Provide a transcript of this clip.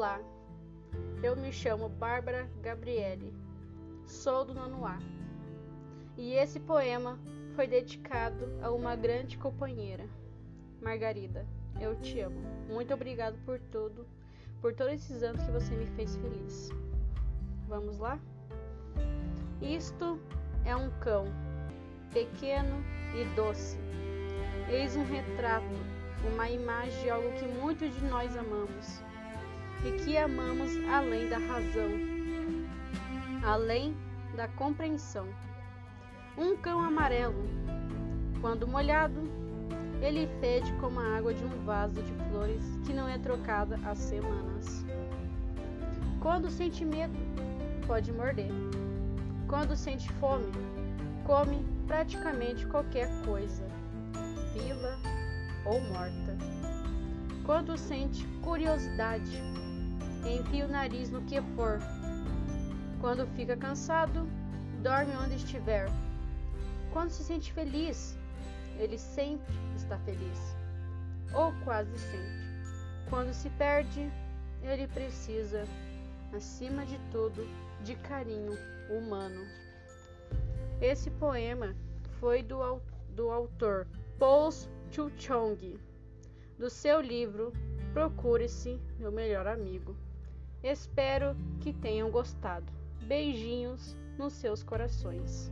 Olá, eu me chamo Bárbara Gabriele, sou do A. E esse poema foi dedicado a uma grande companheira, Margarida. Eu te amo. Muito obrigado por tudo, por todos esses anos que você me fez feliz. Vamos lá? Isto é um cão, pequeno e doce. Eis um retrato, uma imagem de algo que muitos de nós amamos e que amamos além da razão, além da compreensão. Um cão amarelo, quando molhado, ele fede como a água de um vaso de flores que não é trocada há semanas. Quando sente medo, pode morder. Quando sente fome, come praticamente qualquer coisa, viva ou morta. Quando sente curiosidade, enfia o nariz no que for. Quando fica cansado, dorme onde estiver. Quando se sente feliz, ele sempre está feliz, ou quase sempre. Quando se perde, ele precisa, acima de tudo, de carinho humano. Esse poema foi do, do autor Paul Chuchong, do seu livro Procure-se meu melhor amigo. Espero que tenham gostado. Beijinhos nos seus corações.